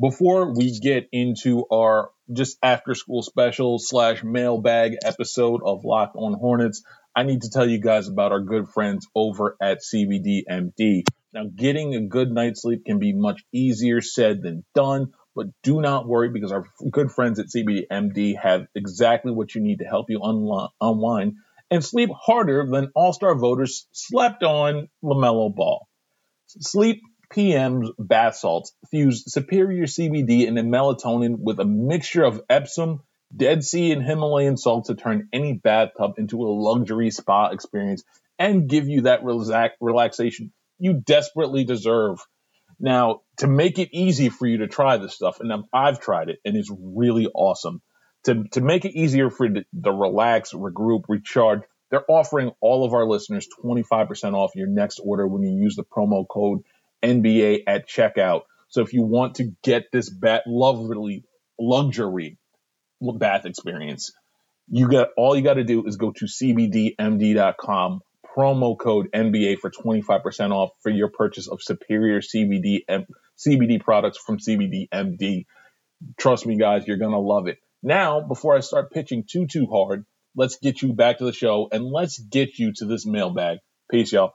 Before we get into our just after school special slash mailbag episode of Locked on Hornets, I need to tell you guys about our good friends over at CBDMD. Now, getting a good night's sleep can be much easier said than done, but do not worry because our good friends at CBDMD have exactly what you need to help you unwind and sleep harder than all star voters slept on LaMelo Ball. Sleep PM's bath salts fuse superior CBD and melatonin with a mixture of Epsom, Dead Sea, and Himalayan salt to turn any bathtub into a luxury spa experience and give you that relaxation you desperately deserve. Now, to make it easy for you to try this stuff, and I've tried it, and it's really awesome. To, to make it easier for you to, to relax, regroup, recharge, they're offering all of our listeners 25% off your next order when you use the promo code NBA at checkout. So if you want to get this bat lovely luxury bath experience, you got all you got to do is go to cbdmd.com promo code NBA for 25% off for your purchase of superior CBD CBD products from CBDMD. Trust me guys, you're to love it. Now, before I start pitching too too hard, let's get you back to the show and let's get you to this mailbag. Peace y'all.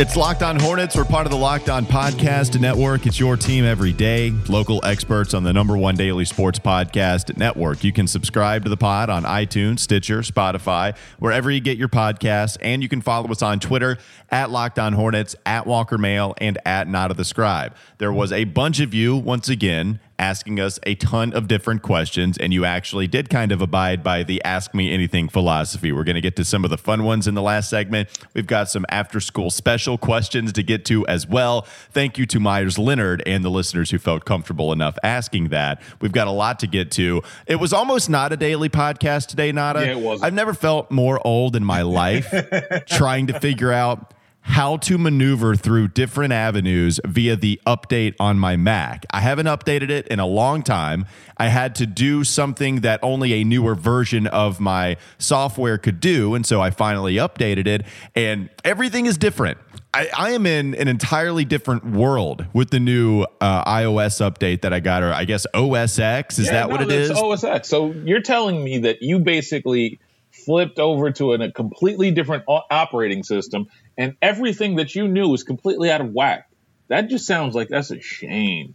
It's Locked On Hornets. We're part of the Locked On Podcast Network. It's your team every day. Local experts on the number one daily sports podcast network. You can subscribe to the pod on iTunes, Stitcher, Spotify, wherever you get your podcasts. And you can follow us on Twitter at Locked On Hornets, at Walker Mail, and at Nada the Scribe. There was a bunch of you, once again, asking us a ton of different questions, and you actually did kind of abide by the Ask Me Anything philosophy. We're going to get to some of the fun ones in the last segment. We've got some after school special questions to get to as well. Thank you to Meyers Leonard and the listeners who felt comfortable enough asking that. We've got a lot to get to. It was almost not a daily podcast today, Nada. Yeah, it was. I've never felt more old in my life trying to figure out how to maneuver through different avenues via the update on my Mac. I haven't updated it in a long time. I had to do something that only a newer version of my software could do. And so I finally updated it, and everything is different. I, I am in an entirely different world with the new uh, iOS update that I got, or I guess OS X. Is yeah, that no, what it is? OS X. So you're telling me that you basically flipped over to an, a completely different operating system and everything that you knew was completely out of whack. That just sounds like that's a shame.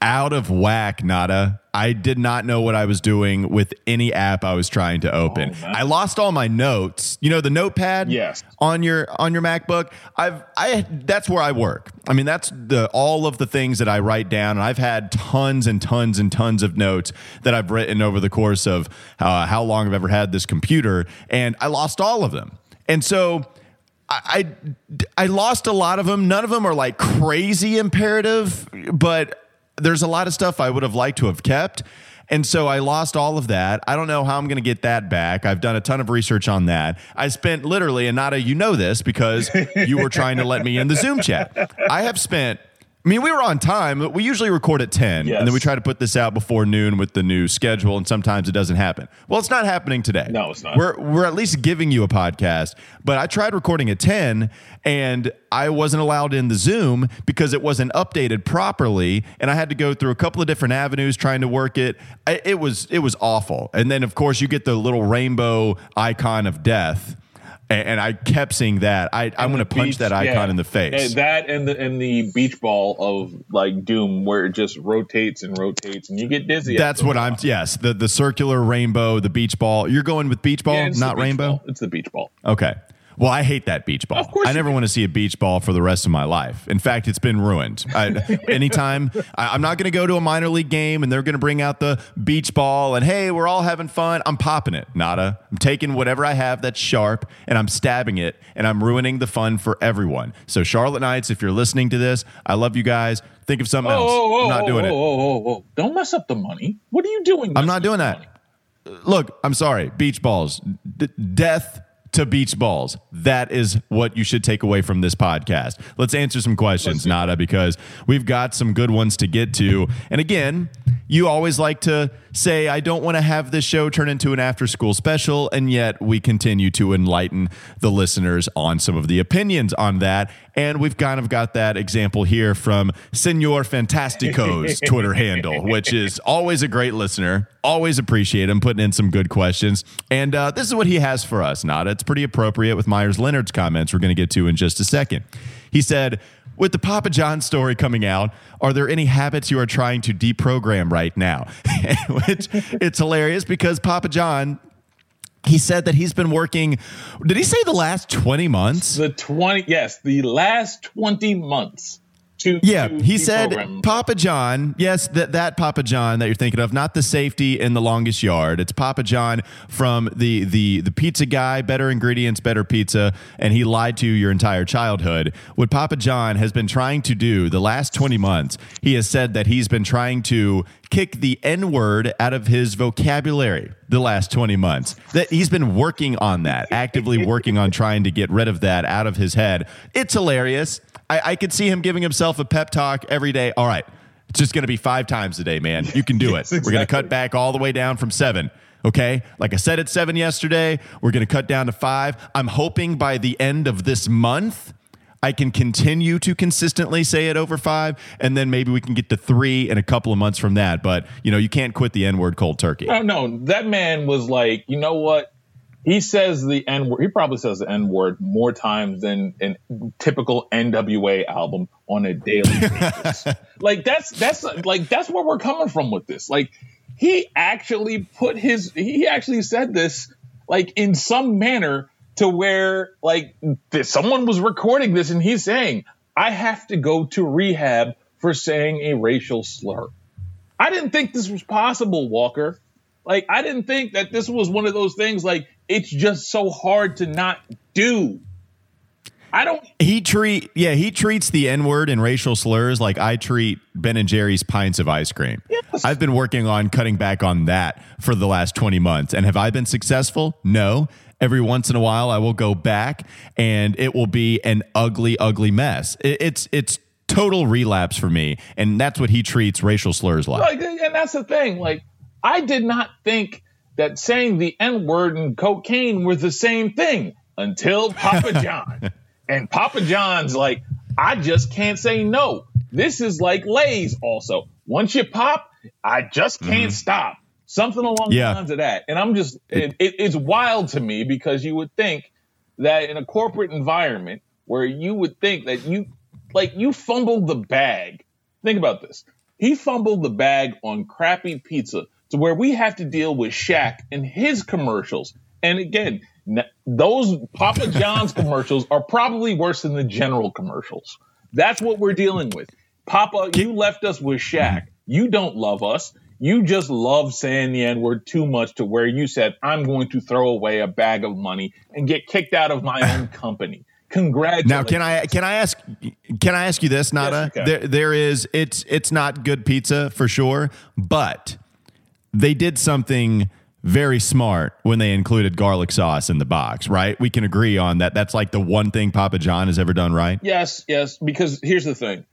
Out of whack, Nada. I did not know what I was doing with any app I was trying to open. Oh, I lost all my notes. You know the notepad yes. on your on your MacBook. I've I that's where I work. I mean that's the all of the things that I write down and I've had tons and tons and tons of notes that I've written over the course of uh, how long I've ever had this computer and I lost all of them. And so I, I, lost a lot of them. None of them are like crazy imperative, but there's a lot of stuff I would have liked to have kept. And so I lost all of that. I don't know how I'm going to get that back. I've done a ton of research on that. I spent literally, and Nada, you know this because you were trying to let me in the Zoom chat. I have spent I mean, we were on time. We usually record at 10, yes. and then we try to put this out before noon with the new schedule, and sometimes it doesn't happen. Well, it's not happening today. No, it's not. We're, we're at least giving you a podcast, but I tried recording at 10, and I wasn't allowed in the Zoom because it wasn't updated properly, and I had to go through a couple of different avenues trying to work it. It was, it was awful. And then, of course, you get the little rainbow icon of death and, I kept seeing that. I, I'm going to punch beach, that icon yeah. in the face. And that and the and the beach ball of like Doom, where it just rotates and rotates, and you get dizzy. That's what I'm. Yes, the the circular rainbow, the beach ball. You're going with beach ball, yeah, not rainbow. Ball. It's the beach ball. Okay. Well, I hate that beach ball. I never want to see a beach ball for the rest of my life. In fact, it's been ruined. I, anytime I, am not going to go to a minor league game and they're going to bring out the beach ball and hey, we're all having fun. I'm popping it. Nada. I'm taking whatever I have that's sharp and I'm stabbing it and I'm ruining the fun for everyone. So, Charlotte Knights, if you're listening to this, I love you guys. Think of something else. Oh, I'm not doing it. Oh, Don't mess up the money. What are you doing? I'm not doing that. Money? Look, I'm sorry. Beach balls, D- death to beach balls. That is what you should take away from this podcast. Let's answer some questions, Nada, because we've got some good ones to get to. And again, you always like to say, I don't want to have this show turn into an after school special. And yet we continue to enlighten the listeners on some of the opinions on that. And we've kind of got that example here from Senor Fantastico's Twitter handle, which is always a great listener. Always appreciate him putting in some good questions. And uh, this is what he has for us, Nada. It's pretty appropriate with Meyers Leonard's comments we're going to get to in just a second. He said, with the Papa John story coming out, are there any habits you are trying to deprogram right now? Which it's hilarious because Papa John he said that he's been working did he say the last 20 months the 20 yes the last 20 months to yeah to he said deprogram. papa john yes that, that papa john that you're thinking of not the safety in the longest yard it's papa john from the the the pizza guy better ingredients better pizza and he lied to you your entire childhood what papa john has been trying to do the last 20 months he has said that he's been trying to kick the n word out of his vocabulary the last 20 months that he's been working on that actively working on trying to get rid of that out of his head it's hilarious I, I could see him giving himself a pep talk every day. All right, it's just going to be five times a day, man. You can do Yes, it. We're going to cut back all the way down from seven. Okay. Like I said at seven yesterday, we're going to cut down to five. I'm hoping by the end of this month, I can continue to consistently say it over five, and then maybe we can get to three in a couple of months from that. But, you know, you can't quit the N word cold turkey. No, no, that man was like, you know what? He says the N word. He probably says the N word more times than a typical NWA album on a daily basis. like that's that's like that's where we're coming from with this. Like he actually put his he actually said this like in some manner to where like th- someone was recording this and he's saying I have to go to rehab for saying a racial slur. I didn't think this was possible, Walker. Like, I didn't think that this was one of those things like it's just so hard to not do. I don't He treat yeah he treats the N word and racial slurs like I treat Ben and Jerry's pints of ice cream. Yes. I've been working on cutting back on that for the last twenty months, and have I been successful? No. Every once in a while, I will go back, and it will be an ugly, ugly mess. It, it's it's total relapse for me, and that's what he treats racial slurs like. like and that's the thing. Like, I did not think that saying the N-word and cocaine were the same thing until Papa John. and Papa John's like, I just can't say no. This is like Lay's also. Once you pop, I just can't mm-hmm. stop. Something along Yeah. the lines of that. And I'm just, it, it, it's wild to me because you would think that in a corporate environment where you would think that you, like, you fumbled the bag. Think about this. He fumbled the bag on crappy pizza to where we have to deal with Shaq and his commercials. And again, those Papa John's commercials are probably worse than the general commercials. That's what we're dealing with. Papa, you left us with Shaq. You don't love us. You just love saying the N word too much to where you said, I'm going to throw away a bag of money and get kicked out of my own company. Congratulations. Now, can I can I ask can I ask you this, Nada? you there there is it's it's not good pizza for sure, but they did something very smart when they included garlic sauce in the box, right? We can agree on that. That's like the one thing Papa John has ever done right. Yes, yes, because here's the thing.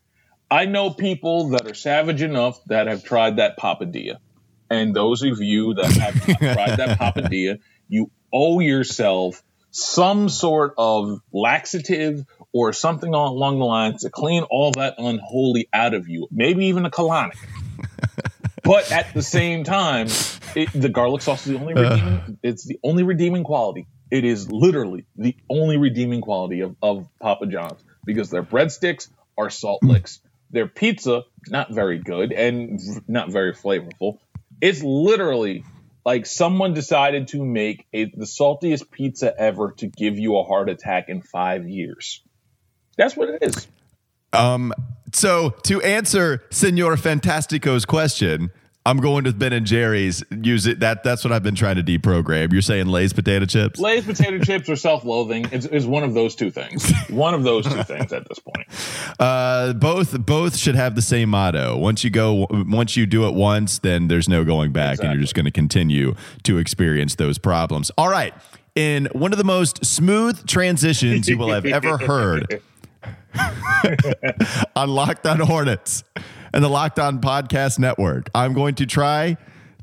I know people that are savage enough that have tried that papadilla. And those of you that have tried that papadilla, you owe yourself some sort of laxative or something along the lines to clean all that unholy out of you. Maybe even a colonic. but at the same time, it, the garlic sauce is the only redeeming. It's the only redeeming quality. It is literally the only redeeming quality of, of Papa John's because their breadsticks are salt licks. Their pizza not very good and not very flavorful. It's literally like someone decided to make a, the saltiest pizza ever to give you a heart attack in five years. That's what it is. Um, so to answer Senor Fantastico's question, I'm going with Ben and Jerry's. Use it. That that's what I've been trying to deprogram. You're saying Lay's potato chips? Lay's potato chips or self-loathing is, is one of those two things. One of those two things at this point. Uh, both both should have the same motto. Once you go, once you do it once, then there's no going back, and you're just going to continue to experience those problems. All right. in one of the most smooth transitions you will have ever heard on Locked On Hornets and the Locked On Podcast Network. I'm going to try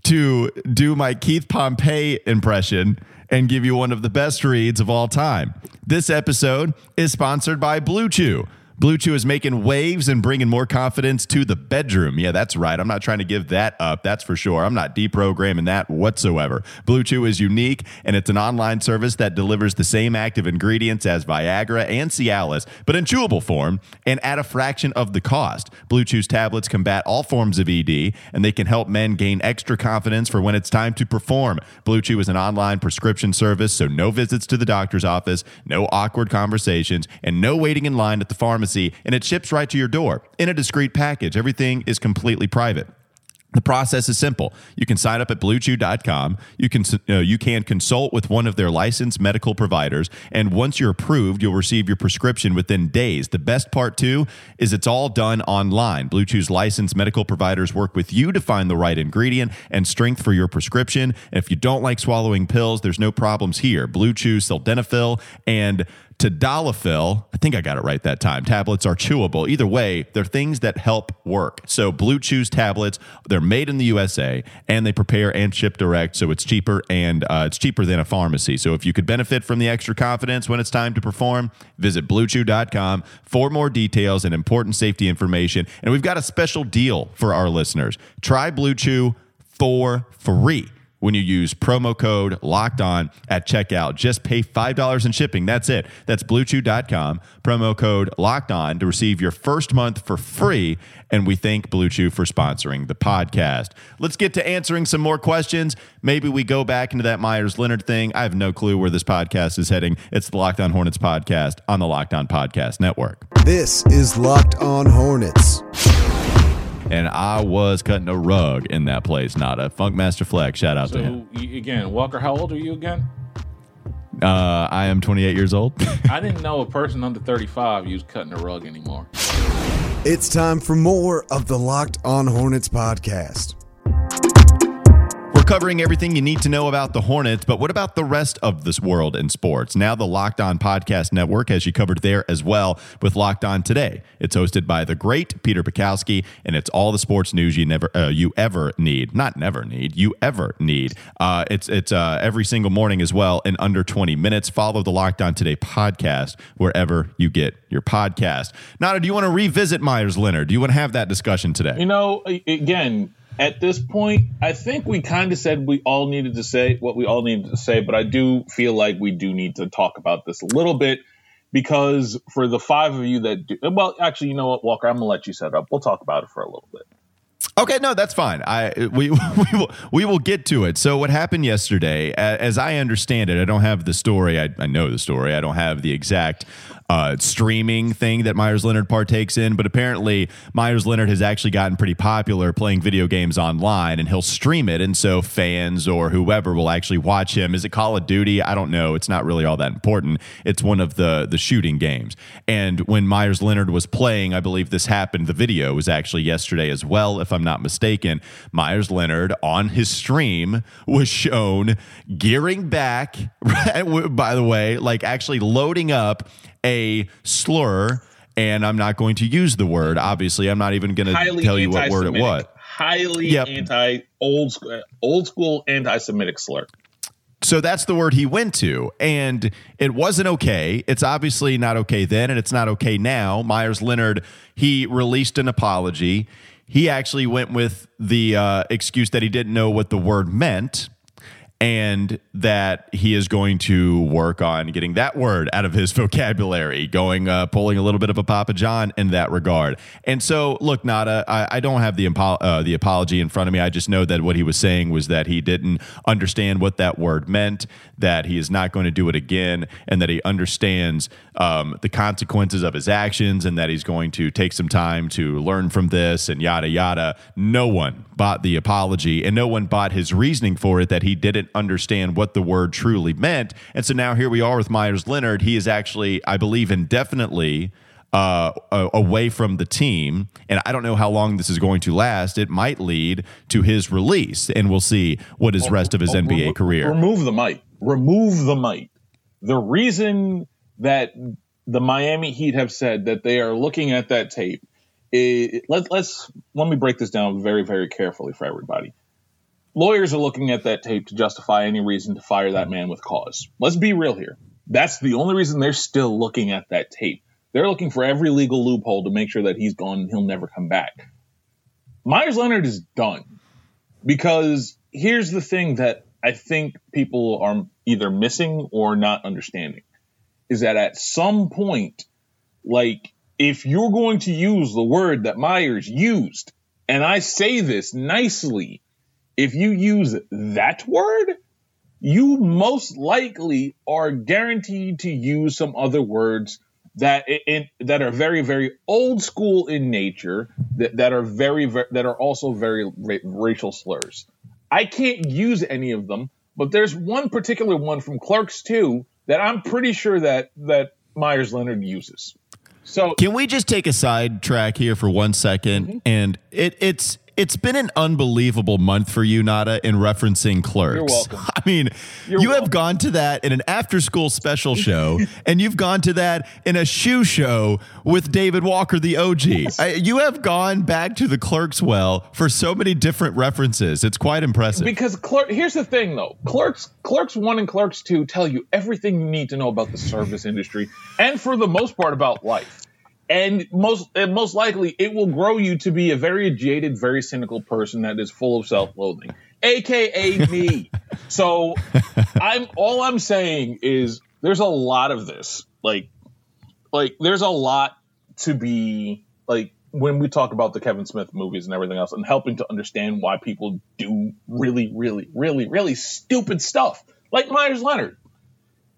to do my Keith Pompey impression and give you one of the best reads of all time. This episode is sponsored by Blue Chew. Blue Chew is making waves and bringing more confidence to the bedroom. Yeah, that's right. I'm not trying to give that up. That's for sure. I'm not deprogramming that whatsoever. Blue Chew is unique and it's an online service that delivers the same active ingredients as Viagra and Cialis, but in chewable form and at a fraction of the cost. Blue Chew's tablets combat all forms of ED and they can help men gain extra confidence for when it's time to perform. Blue Chew is an online prescription service, so no visits to the doctor's office, no awkward conversations, and no waiting in line at the pharmacy and it ships right to your door in a discreet package. Everything is completely private. The process is simple. You can sign up at bluechew.com. You can uh, you can consult with one of their licensed medical providers and once you're approved, you'll receive your prescription within days. The best part too is it's all done online. Bluechew's licensed medical providers work with you to find the right ingredient and strength for your prescription. And if you don't like swallowing pills, there's no problems here. Blue Chew sildenafil and Tadalafil, I think I got it right that time. Tablets are chewable. Either way, they're things that help work. So Blue Chew's tablets, they're made in the USA and they prepare and ship direct, so it's cheaper and uh, it's cheaper than a pharmacy. So if you could benefit from the extra confidence when it's time to perform, visit BlueChew.com for more details and important safety information. And we've got a special deal for our listeners. Try Blue Chew for free when you use promo code locked on at checkout. Just pay $5 in shipping. That's it. That's bluechew.com, promo code locked on to receive your first month for free. And we thank Blue Chew for sponsoring the podcast. Let's get to answering some more questions. Maybe we go back into that Meyers Leonard thing. I have no clue where this podcast is heading. It's the Locked On Hornets podcast on the Locked On Podcast Network. This is Locked On Hornets and I was cutting a rug in that place. Not a Funkmaster Flex. Shout out so, to him. Again, Walker, how old are you again? Uh, I am 28 years old. I didn't know a person under 35 used cutting a rug anymore. It's time for more of the Locked On Hornets podcast covering everything you need to know about the Hornets, but what about the rest of this world in sports? Now, the Locked On Podcast Network has you covered there as well with Locked On Today. It's hosted by the great Peter Bukowski, and it's all the sports news you never, uh, you ever need. Not never need, you ever need. Uh, it's it's uh, every single morning as well in under 20 minutes. Follow the Locked On Today podcast wherever you get your podcast. Nada, do you want to revisit Meyers Leonard? Do you want to have that discussion today? You know, again, at this point, I think we kind of said we all needed to say what we all needed to say, but I do feel like we do need to talk about this a little bit because for the five of you that do, well, actually, you know what, Walker, I'm gonna let you set up. We'll talk about it for a little bit. Okay, no, that's fine. I we we will we will get to it. So what happened yesterday, as I understand it, I don't have the story. I, I know the story. I don't have the exact uh, streaming thing that Meyers Leonard partakes in, but apparently Meyers Leonard has actually gotten pretty popular playing video games online, and he'll stream it, and so fans or whoever will actually watch him. Is it Call of Duty? I don't know. It's not really all that important. It's one of the the shooting games. And when Meyers Leonard was playing, I believe this happened. The video was actually yesterday as well, if I'm not mistaken. Meyers Leonard on his stream was shown gearing back. By the way, like actually loading up a slur, and I'm not going to use the word. Obviously, I'm not even going to tell you what word it was. Highly yep. anti old old school anti-Semitic slur. So that's the word he went to. And it wasn't okay. It's obviously not okay then, and it's not okay now. Meyers Leonard, he released an apology. He actually went with the uh, excuse that he didn't know what the word meant and that he is going to work on getting that word out of his vocabulary, going uh, pulling a little bit of a Papa John in that regard. And so, look, Nada, I, I don't have the uh, the apology in front of me. I just know that what he was saying was that he didn't understand what that word meant, that he is not going to do it again, and that he understands um, the consequences of his actions, and that he's going to take some time to learn from this, and yada yada. No one bought the apology, and no one bought his reasoning for it that he didn't understand what the word truly meant. And so now here we are with Meyers Leonard. He is actually, I believe, indefinitely uh, away from the team. And I don't know how long this is going to last. It might lead to his release, and we'll see what his rest of his oh, NBA career. Remove the mic. remove the might. The reason that the Miami Heat have said that they are looking at that tape. It, let, let's let me break this down very very carefully for everybody. Lawyers are looking at that tape to justify any reason to fire that man with cause. Let's be real here. That's the only reason they're still looking at that tape. They're looking for every legal loophole to make sure that he's gone and he'll never come back. Meyers Leonard is done because here's the thing that I think people are either missing or not understanding is that at some point, like if you're going to use the word that Meyers used, and I say this nicely, if you use that word, you most likely are guaranteed to use some other words that in, that are very very old school in nature that, that are very, very that are also very ra- racial slurs. I can't use any of them, but there's one particular one from Clerks 2 that I'm pretty sure that that Meyers Leonard uses. So can we just take a side track here for one second? Mm-hmm. And it, it's it's been an unbelievable month for you, Nada, in referencing clerks. You're welcome. I mean, You're you welcome. have gone to that in an after school special show, and you've gone to that in a shoe show with David Walker, the OG. Yes. I, you have gone back to the clerks well for so many different references. It's quite impressive. Because clerk, here's the thing though. Clerks, clerks one and clerks two tell you everything you need to know about the service industry and for the most part about life and most and most likely it will grow you to be a very jaded, very cynical person that is full of self-loathing, aka me. so I'm all I'm saying is there's a lot of this. Like like there's a lot to be like when we talk about the Kevin Smith movies and everything else and helping to understand why people do really, really, really, really stupid stuff like Meyers Leonard.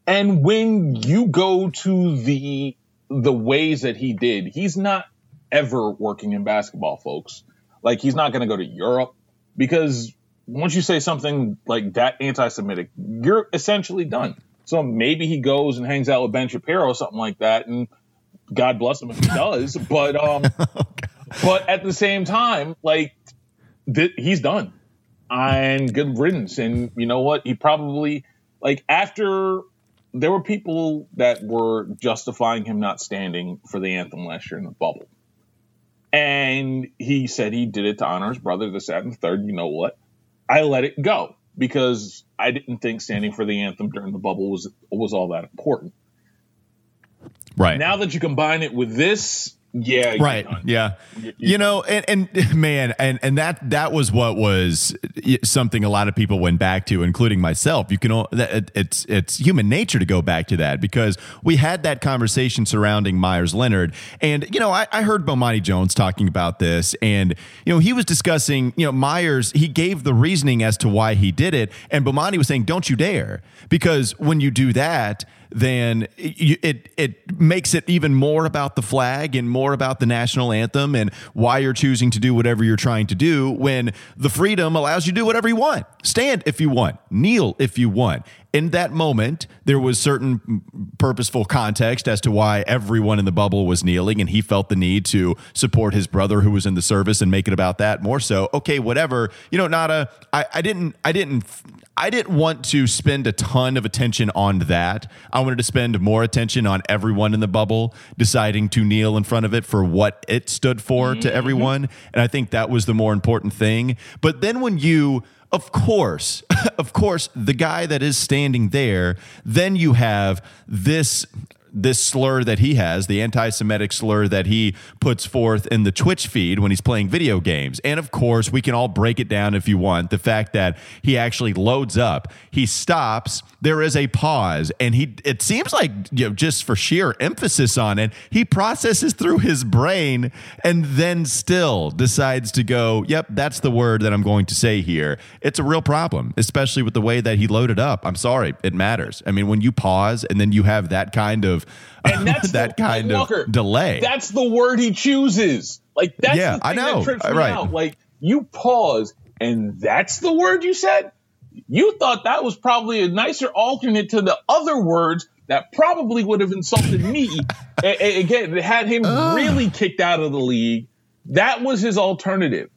And when you go to the the ways that he did, he's not ever working in basketball, folks. Like he's not going to go to Europe because once you say something like that anti-Semitic, you're essentially done. So maybe he goes and hangs out with Ben Shapiro or something like that, and God bless him if he does. But um, but at the same time, like th- he's done, and good riddance. And you know what? He probably like after there were people that were justifying him not standing for the anthem last year in the bubble. And he said he did it to honor his brother, this, that, and the third. You know what? I let it go because I didn't think standing for the anthem during the bubble was was all that important. Right. Now that you combine it with this, yeah. Right. Yeah. You know, and, and man, and, and that, that was what was something a lot of people went back to, including myself. You can, it's, it's human nature to go back to that because we had that conversation surrounding Meyers Leonard. And, you know, I, I heard Bomani Jones talking about this and, you know, he was discussing, you know, Meyers, he gave the reasoning as to why he did it. And Bomani was saying, don't you dare. Because when you do that, then it, it, makes it even more about the flag and more about the national anthem and why you're choosing to do whatever you're trying to do when the freedom allows you to do whatever you want. Stand if you want, kneel if you want. In that moment, there was certain purposeful context as to why everyone in the bubble was kneeling, and he felt the need to support his brother who was in the service and make it about that more so. Okay, whatever. You know, Nada, I, I didn't, I didn't I didn't want to spend a ton of attention on that. I wanted to spend more attention on everyone in the bubble deciding to kneel in front of it for what it stood for mm-hmm. to everyone. And I think that was the more important thing. But then when you of course, of course, the guy that is standing there, then you have this this slur that he has, the anti Semitic slur that he puts forth in the Twitch feed when he's playing video games. And of course, we can all break it down if you want. The fact that he actually loads up, he stops, there is a pause, and he it seems like you know, just for sheer emphasis on it, he processes through his brain and then still decides to go, Yep, that's the word that I'm going to say here. It's a real problem, especially with the way that he loaded up. I'm sorry, it matters. I mean, when you pause and then you have that kind of of and that's that the, kind like, of delay. That's the word he chooses. Like that's yeah, I know. Uh, me right. out. Like you pause, and that's the word you said. You thought that was probably a nicer alternate to the other words that probably would have insulted me. again, had him really kicked out of the league. That was his alternative.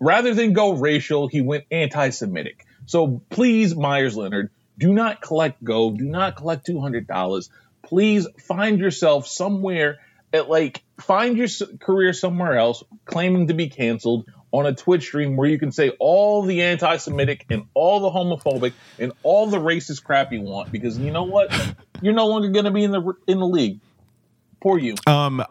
Rather than go racial, he went anti-Semitic. So please, Meyers Leonard, Do not collect Go. Do not collect $200. Please find yourself somewhere at like, find your career somewhere else, claiming to be canceled on a Twitch stream where you can say all the anti Semitic and all the homophobic and all the racist crap you want because you know what? You're no longer going to be in the, in the league. Poor you. Um,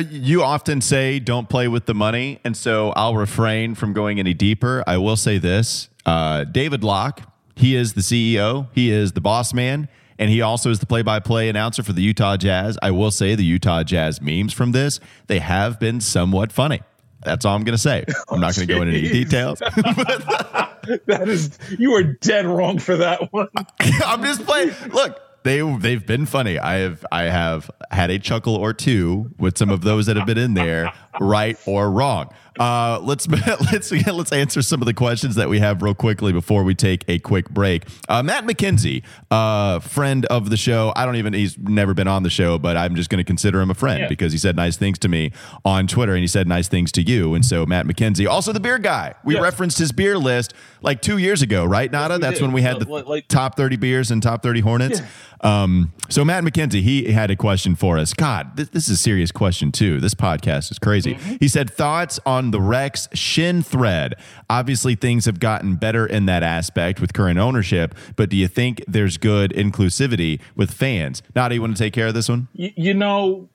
you often say don't play with the money, and so I'll refrain from going any deeper. I will say this uh, David Locke, he is the CEO, he is the boss man, and he also is the play by play announcer for the Utah Jazz. I will say the Utah Jazz memes from this, they have been somewhat funny. That's all I'm going to say. Oh, I'm not going to go into any details. that is, you are dead wrong for that one. I'm just playing. Look, they they've been funny. I have I have had a chuckle or two with some of those that have been in there, right or wrong. Uh, let's let's let's answer some of the questions that we have real quickly before we take a quick break. Uh, Matt McKenzie, uh, friend of the show. I don't even he's never been on the show, but I'm just going to consider him a friend yeah. because he said nice things to me on Twitter and he said nice things to you. And so Matt McKenzie, also the beer guy. We yeah. referenced his beer list like two years ago, right, Nada? Yes, That's did. when we had the like, top 30 beers and top 30 Hornets. Yeah. Um, so Matt McKenzie, he had a question for us. God, this, this is a serious question too. This podcast is crazy. Mm-hmm. He said thoughts on the Rex Shinn thread. Obviously, things have gotten better in that aspect with current ownership, but do you think there's good inclusivity with fans? Do you want to take care of this one? You, you know,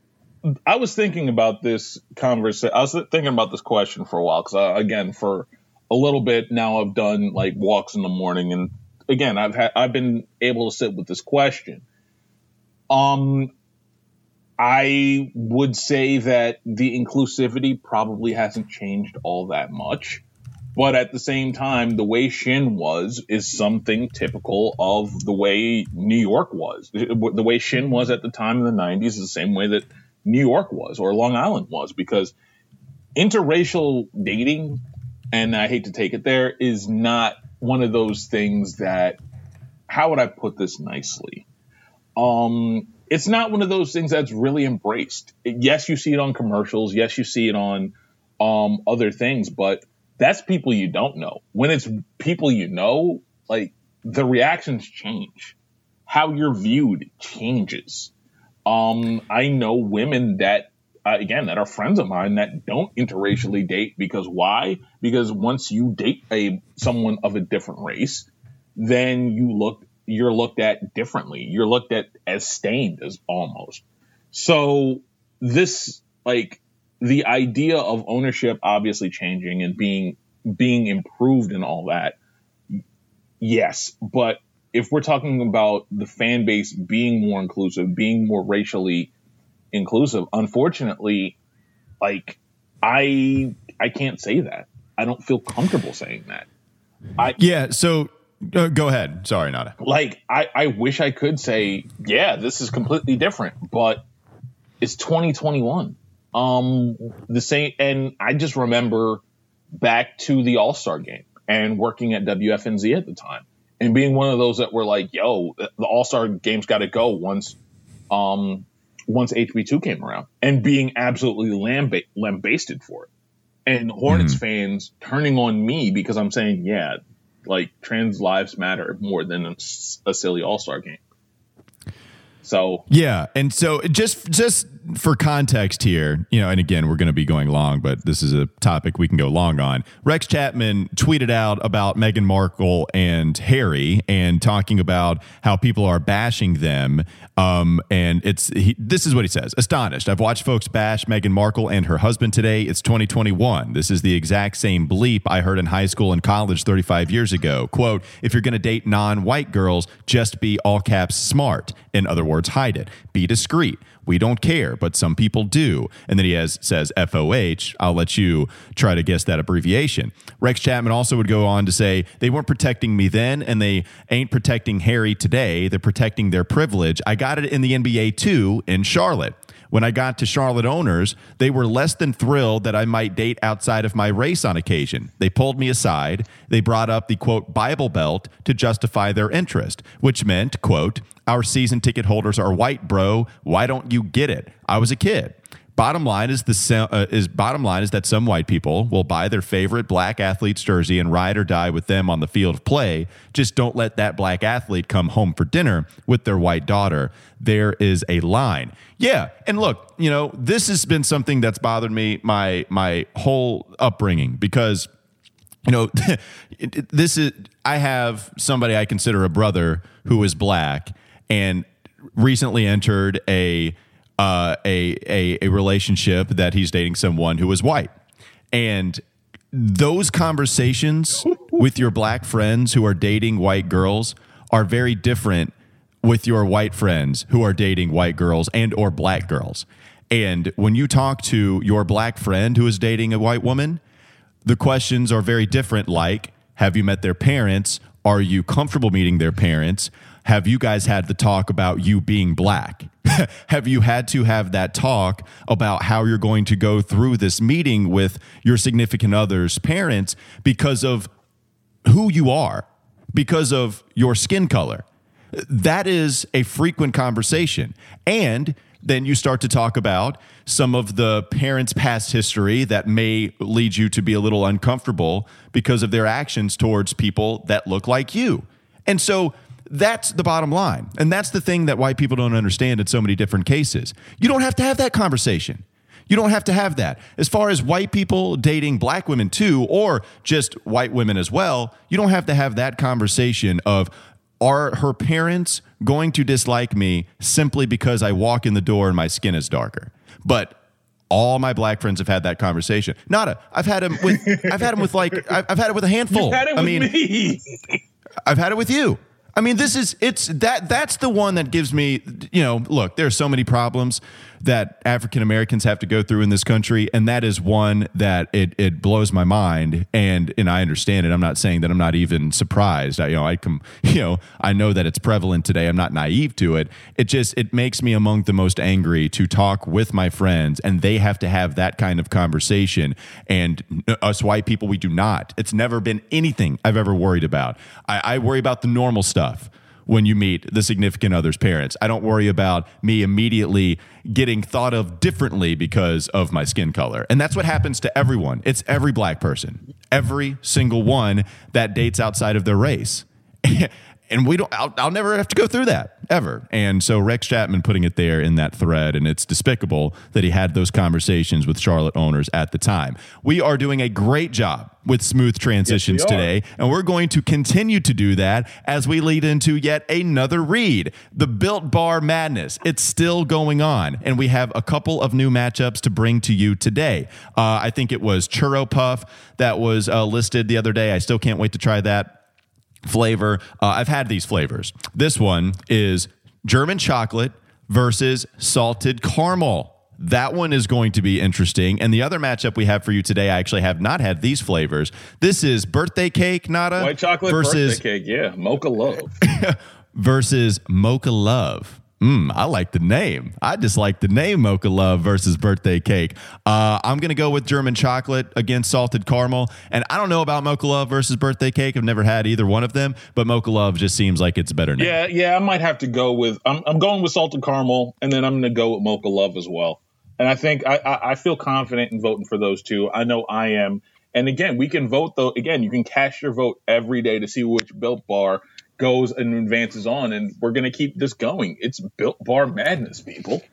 I was thinking about this conversation. I was thinking about this question for a while because, uh, again, for a little bit now, I've done like walks in the morning and again, I've had I've been able to sit with this question. Um, I would say that the inclusivity probably hasn't changed all that much. But at the same time, the way Shinn was is something typical of the way New York was. The way Shinn was at the time in the 90s is the same way that New York was or Long Island was because interracial dating, and I hate to take it there, is not one of those things that how would I put this nicely? Um, it's not one of those things that's really embraced. Yes, you see it on commercials. Yes, you see it on um, other things, but that's people you don't know. When it's people you know, like the reactions change. How you're viewed changes. Um, I know women that uh, again, that are friends of mine that don't interracially date because why? Because once you date a someone of a different race, then you look you're looked at differently. You're looked at as stained as almost. So this like the idea of ownership obviously changing and being being improved and all that. Yes, but if we're talking about the fan base being more inclusive, being more racially inclusive. Unfortunately, like I I can't say that. I don't feel comfortable saying that. I Yeah, so uh, go ahead. Sorry, Nada. Like I I wish I could say, yeah, this is completely different, but it's 2021. Um the same and I just remember back to the All-Star game and working at WFNZ at the time and being one of those that were like, yo, the All-Star game's got to go once um once HB2 came around and being absolutely lamb- lambasted for it. And Hornets mm. fans turning on me because I'm saying, yeah, like trans lives matter more than a, silly all star game. So yeah, and so just just for context here, you know, and again, we're going to be going long, but this is a topic we can go long on. Rex Chapman tweeted out about Meghan Markle and Harry and talking about how people are bashing them. Um, and it's he, this is what he says: astonished. I've watched folks bash Meghan Markle and her husband today. It's 2021. This is the exact same bleep I heard in high school and college 35 years ago. Quote: If you're going to date non-white girls, just be all caps smart. In other words, hide it. Be discreet we don't care, but some people do. And then he has says FOH. I'll let you try to guess that abbreviation. Rex Chapman also would go on to say they weren't protecting me then, and they ain't protecting Harry today. They're protecting their privilege. I got it in the NBA too in Charlotte. When I got to Charlotte owners, they were less than thrilled that I might date outside of my race on occasion. They pulled me aside. They brought up the quote Bible Belt to justify their interest, which meant, quote, our season ticket holders are white, bro. Why don't you get it? I was a kid. Bottom line is the uh, is bottom line is that some white people will buy their favorite black athlete's jersey and ride or die with them on the field of play. Just don't let that black athlete come home for dinner with their white daughter. There is a line. Yeah, and look, you know, this has been something that's bothered me my my whole upbringing because you know this is I have somebody I consider a brother who is black and recently entered a uh, a, a a relationship that he's dating someone who is white, and those conversations with your black friends who are dating white girls are very different with your white friends who are dating white girls and or black girls. And when you talk to your black friend who is dating a white woman, the questions are very different like have you met their parents? Are you comfortable meeting their parents? Have you guys had the talk about you being black? have you had to have that talk about how you're going to go through this meeting with your significant other's parents because of who you are, because of your skin color? That is a frequent conversation. And then you start to talk about some of the parents' past history that may lead you to be a little uncomfortable because of their actions towards people that look like you. And so that's the bottom line. And that's the thing that white people don't understand in so many different cases. You don't have to have that conversation. You don't have to have that. As far as white people dating black women too, or just white women as well, you don't have to have that conversation of, are her parents going to dislike me simply because I walk in the door and my skin is darker? But all my black friends have had that conversation. Nada. I've had him with. I've had him with like. I've, I've had it with a handful. You've had it I mean, me. I've had it with you. I mean, this is it's that that's the one that gives me, you know, look, there are so many problems that African Americans have to go through in this country, and that is one that it it blows my mind, and and I understand it. I'm not saying that I'm not even surprised. I, you know, I come, you know, I know that it's prevalent today. I'm not naive to it. It just it makes me among the most angry to talk with my friends, and they have to have that kind of conversation, and us white people, we do not. It's never been anything I've ever worried about. I, I worry about the normal stuff when you meet the significant other's parents. I don't worry about me immediately getting thought of differently because of my skin color. And that's what happens to everyone. It's every black person, every single one that dates outside of their race. and we don't I'll, I'll, never have to go through that ever. And so rex chapman putting it there in that thread and it's despicable that he had those conversations with charlotte owners at the time. We are doing a great job with smooth transitions yes, today and we're going to continue to do that as we lead into yet another read the built bar madness. It's still going on and we have a couple of new matchups to bring to you today. Uh, i think it was churro puff that was uh, listed the other day. I still can't wait to try that flavor. Uh, I've had these flavors. This one is German chocolate versus salted caramel. That one is going to be interesting. And the other matchup we have for you today, I actually have not had these flavors. This is birthday cake, Nada. White chocolate versus, birthday cake, yeah. Mocha love. versus mocha love. Mm, I like the name. I just like the name Mocha Love versus Birthday Cake. Uh, I'm going to go with German chocolate against salted caramel. And I don't know about Mocha Love versus Birthday Cake. I've never had either one of them, but Mocha Love just seems like it's a better name. Yeah, yeah. I might have to go with, I'm, I'm going with salted caramel, and then I'm going to go with Mocha Love as well. And I think I, I, I feel confident in voting for those two. I know I am. And again, we can vote though. Again, you can cast your vote every day to see which built bar goes and advances on, and we're going to keep this going. It's built bar madness, people.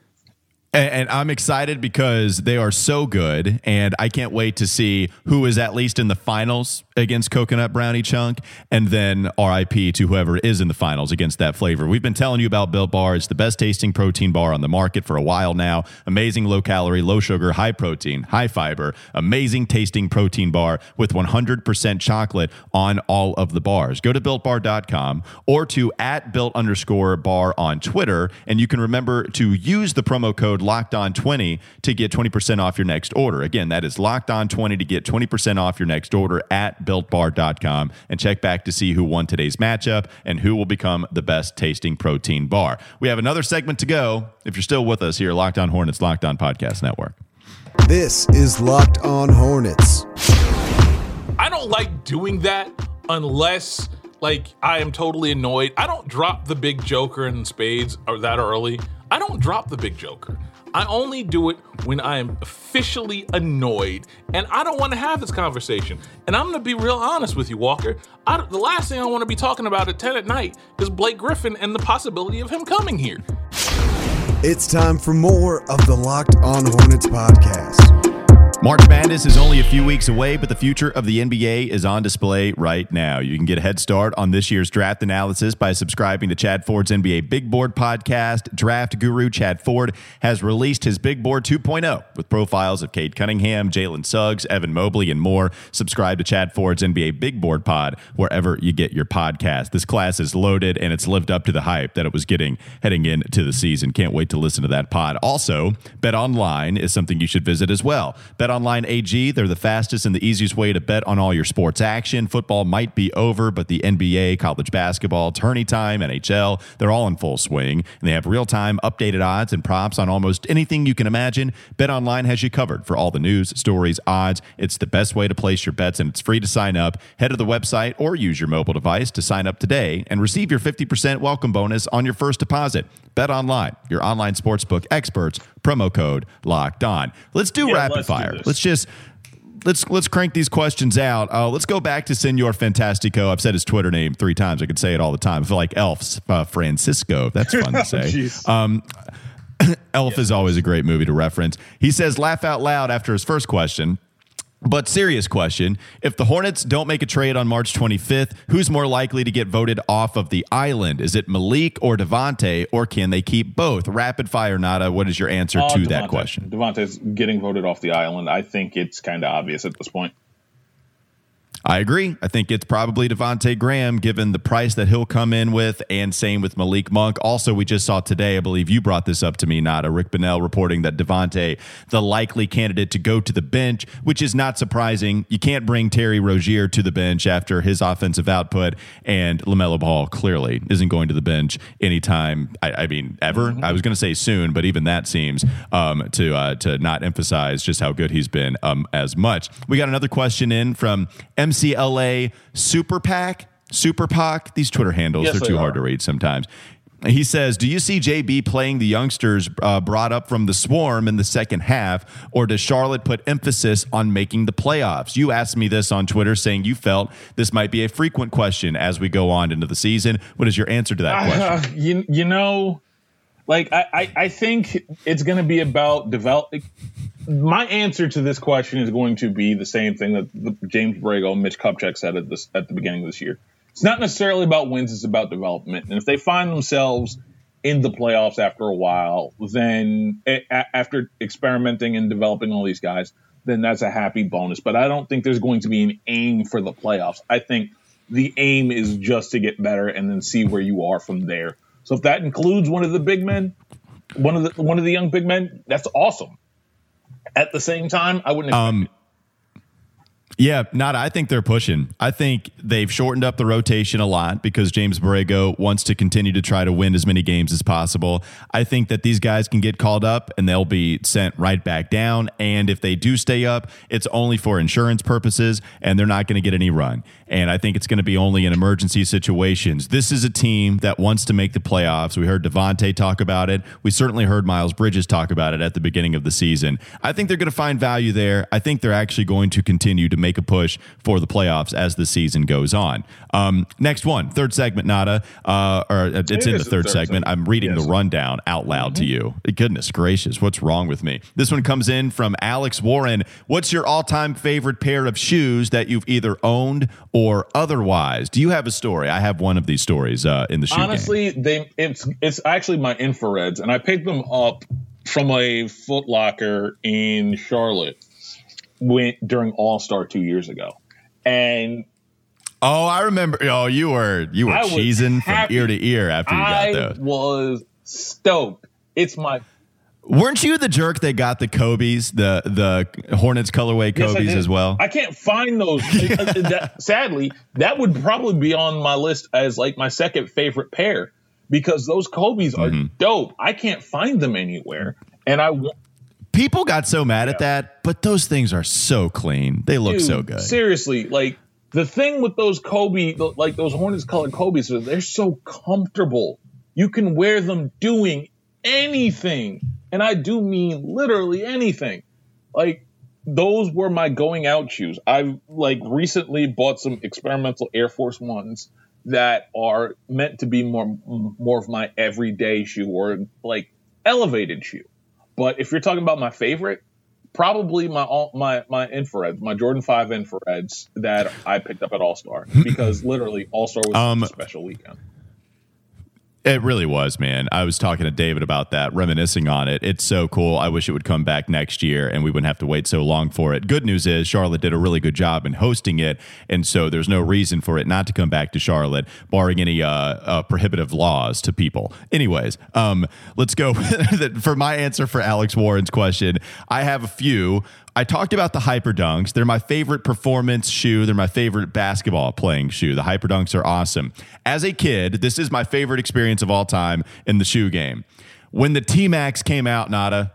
And, I'm excited because they are so good, and I can't wait to see who is at least in the finals against Coconut Brownie Chunk, and then RIP to whoever is in the finals against that flavor. We've been telling you about Built Bar. It's the best tasting protein bar on the market for a while now. Amazing low calorie, low sugar, high protein, high fiber, amazing tasting protein bar with 100% chocolate on all of the bars. Go to builtbar.com or to at built underscore bar on Twitter, and you can remember to use the promo code locked on 20 to get 20% off your next order. Again, that is locked on 20 to get 20% off your next order at builtbar.com and check back to see who won today's matchup and who will become the best tasting protein bar. We have another segment to go. If you're still with us here, Locked On Hornets, Locked On Podcast Network. This is Locked On Hornets. I don't like doing that unless like I am totally annoyed. I don't drop the big joker in spades or that early. I don't drop the big joker. I only do it when I am officially annoyed, and I don't want to have this conversation. And I'm going to be real honest with you, Walker. I, the last thing I want to be talking about at 10 at night is Blake Griffin and the possibility of him coming here. It's time for more of the Locked On Hornets podcast. March Madness is only a few weeks away, but the future of the NBA is on display right now. You can get a head start on this year's draft analysis by subscribing to Chad Ford's NBA Big Board podcast. Draft guru Chad Ford has released his Big Board 2.0 with profiles of Cade Cunningham, Jalen Suggs, Evan Mobley, and more. Subscribe to Chad Ford's NBA Big Board pod wherever you get your podcast. This class is loaded and it's lived up to the hype that it was getting heading into the season. Can't wait to listen to that pod. Also, Bet Online is something you should visit as well. Bet BetOnline AG, they're the fastest and the easiest way to bet on all your sports action. Football might be over, but the NBA, college basketball, tourney time, NHL, they're all in full swing. And they have real time updated odds and props on almost anything you can imagine. BetOnline has you covered for all the news, stories, odds. It's the best way to place your bets, and it's free to sign up. Head to the website or use your mobile device to sign up today and receive your 50% welcome bonus on your first deposit. Bet Online, your online sportsbook experts. Promo code Locked On. Let's do Yeah, rapid let's fire. this. let's just let's let's crank these questions out. Uh, let's go back to Senor Fantastico. I've said his Twitter name three times. I could say it all the time. I feel like Elf uh, Francisco. That's fun to say. Um, Elf is always a great movie to reference. He says, laugh out loud after his first question. But serious question. If the Hornets don't make a trade on March 25th, who's more likely to get voted off of the island? Is it Malik or Devonte, or can they keep both? Rapid fire, Nada. What is your answer Uh, to that Devonte. question? Devonte's getting voted off the island. I think it's kind of obvious at this point. I agree. I think it's probably Devonte Graham, given the price that he'll come in with, and same with Malik Monk. Also, we just saw today, I believe you brought this up to me, Nada Rick Bonnell reporting that Devonte, the likely candidate to go to the bench, which is not surprising. You can't bring Terry Rozier to the bench after his offensive output, and Lamelo Ball clearly isn't going to the bench anytime. I, I mean, ever. I was going to say soon, but even that seems um, to uh, to not emphasize just how good he's been um, as much. We got another question in from MCLA Super Pack. Super Pac, these Twitter handles, Yes, they're too are. hard to read sometimes. He says, Do you see JB playing the youngsters uh, brought up from the swarm in the second half, or does Charlotte put emphasis on making the playoffs? You asked me this on Twitter saying you felt this might be a frequent question as we go on into the season. What is your answer to that question? Uh, you, you know, like I, I, I think it's going to be about develop. My answer to this question is going to be the same thing that the, James Borrego and Mitch Kupchak said at this at the beginning of this year. It's not necessarily about wins; it's about development. And if they find themselves in the playoffs after a while, then a- after experimenting and developing all these guys, then that's a happy bonus. But I don't think there's going to be an aim for the playoffs. I think the aim is just to get better and then see where you are from there. So if that includes one of the big men, one of the one of the young big men, that's awesome. At the same time, I wouldn't. Um, Yeah, not. I think they're pushing. I think they've shortened up the rotation a lot because James Borrego wants to continue to try to win as many games as possible. I think that these guys can get called up and they'll be sent right back down. And if they do stay up, it's only for insurance purposes and they're not going to get any run. And I think it's going to be only in emergency situations. This is a team that wants to make the playoffs. We heard Devonte talk about it. We certainly heard Miles Bridges talk about it at the beginning of the season. I think they're going to find value there. I think they're actually going to continue to make a push for the playoffs as the season goes on. Um, next one, third segment, Nada, uh, or it's It in the third third segment. segment. I'm reading Yes. the rundown out loud to you. Goodness gracious, what's wrong with me? This one comes in from Alex Warren. What's your all time favorite pair of shoes that you've either owned or otherwise? Do you have a story? I have one of these stories uh, in the shoe game. honestly, they it's it's actually my infrareds, and I picked them up from a Footlocker in Charlotte when during All Star two years ago, and Oh, I remember. Oh, you were you were I cheesing from ear to ear after you I got those. I was stoked. It's my Weren't you the jerk that got the Kobe's, the the Hornets colorway Kobe's did. as well? I can't find those. That- sadly, that would probably be on my list as like my second favorite pair because those Kobe's are Mm-hmm. dope. I can't find them anywhere, and I. People got so mad at that, but those things are so clean. They look so good. Seriously, like the thing with those Kobe, like those Hornets colored Kobe's, they're so comfortable. You can wear them doing anything. And I do mean literally anything. Like those were my going out shoes. I've like recently bought some experimental Air Force Ones that are meant to be more more of my everyday shoe or like elevated shoe. But if you're talking about my favorite, probably my my my infrared, my Jordan Five infrareds that I picked up at All Star because literally All Star was um, a special weekend. It really was, man. I was talking to David about that, reminiscing on it. It's so cool. I wish it would come back next year and we wouldn't have to wait so long for it. Good news is Charlotte did a really good job in hosting it, and so there's no reason for it not to come back to Charlotte, barring any uh, uh, prohibitive laws to people. Anyways, um, let's go for my answer for Alex Warren's question. I have a few. I talked about the Hyperdunks. They're my favorite performance shoe. They're my favorite basketball playing shoe. The Hyperdunks are awesome. As a kid, this is my favorite experience of all time in the shoe game. When the T-Macs came out, Nada,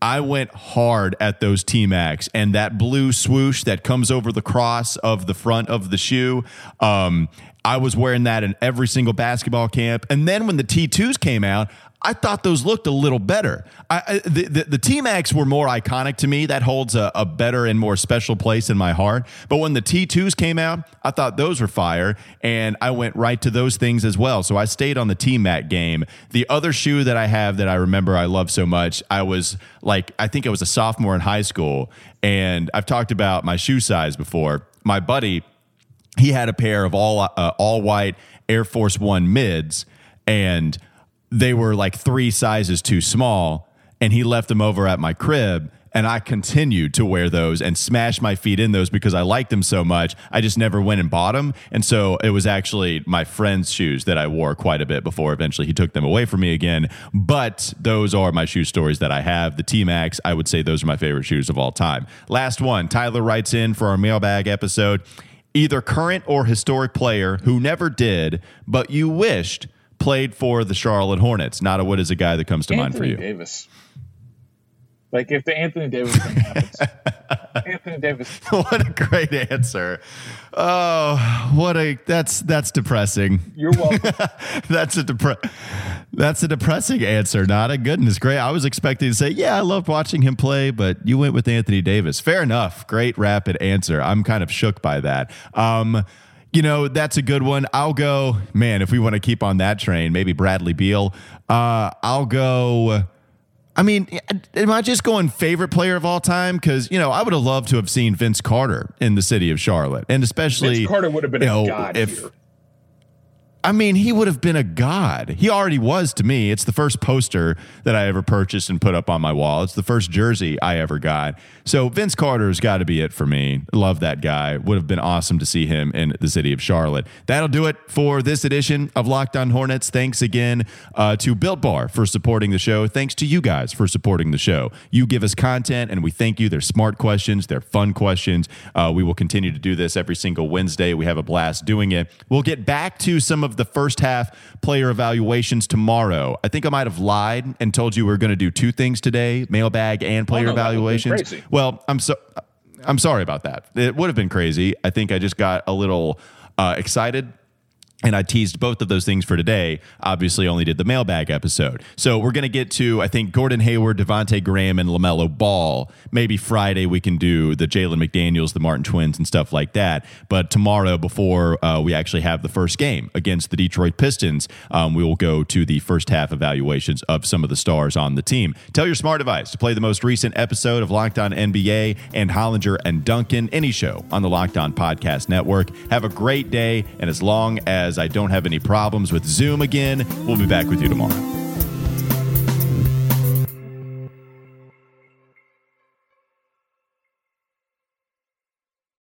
I went hard at those T-Macs and that blue swoosh that comes over the cross of the front of the shoe. Um, I was wearing that in every single basketball camp. And then when the T2s came out, I thought those looked a little better. I, I, the, the, the T-Macs were more iconic to me. That holds a, a, better and more special place in my heart. But when the T2s came out, I thought those were fire. And I went right to those things as well. So I stayed on the T Mac game. The other shoe that I have that I remember I love so much, I was like, I think I was a sophomore in high school. And I've talked about my shoe size before. My buddy, he had a pair of all, uh, all white Air Force One mids. And they were like three sizes too small and he left them over at my crib and I continued to wear those and smash my feet in those because I liked them so much. I just never went and bought them. And so it was actually my friend's shoes that I wore quite a bit before eventually he took them away from me again. But those are my shoe stories that I have. The T-Macs, I would say those are my favorite shoes of all time. Last one Tyler writes in for our mailbag episode either current or historic player who never did, but you wished played for the Charlotte Hornets. Nada Wood is a guy that comes to Anthony mind for you. Davis. Like if the Anthony Davis thing happens, Anthony Davis. what a great answer! Oh, what a that's that's depressing. You're welcome. that's a depre- that's a depressing answer. Not a goodness, great. I was expecting to say, yeah, I loved watching him play, but you went with Anthony Davis. Fair enough. Great rapid answer. I'm kind of shook by that. Um, you know, that's a good one. I'll go, man, if we want to keep on that train, maybe Bradley Beal. Uh, I'll go. I mean, am I just going favorite player of all time? Because you know, I would have loved to have seen Vince Carter in the city of Charlotte, and especially Vince Carter would have been you know, a god if, here. I mean, he would have been a god. He already was to me. It's the first poster that I ever purchased and put up on my wall. It's the first jersey I ever got. So Vince Carter's got to be it for me. Love that guy. Would have been awesome to see him in the city of Charlotte. That'll do it for this edition of Locked On Hornets. Thanks again uh, to Built Bar for supporting the show. Thanks to you guys for supporting the show. You give us content, and we thank you. They're smart questions. They're fun questions. Uh, we will continue to do this every single Wednesday. We have a blast doing it. We'll get back to some of the first half player evaluations tomorrow. I think I might have lied and told you we are going to do two things today: mailbag and player oh, no, evaluations. Well, I'm so I'm sorry about that. It would have been crazy. I think I just got a little uh, excited and I teased both of those things for today. Obviously, only did the mailbag episode. So we're going to get to, I think, Gordon Hayward, Devonte Graham, and LaMelo Ball. Maybe Friday we can do the Jalen McDaniels, the Martin twins, and stuff like that. But tomorrow, before uh, we actually have the first game against the Detroit Pistons, um, we will go to the first half evaluations of some of the stars on the team. Tell your smart device to play the most recent episode of Locked On NBA and Hollinger and Duncan, any show on the Locked On Podcast Network. Have a great day. And as long as I don't have any problems with Zoom again. We'll be back with you tomorrow.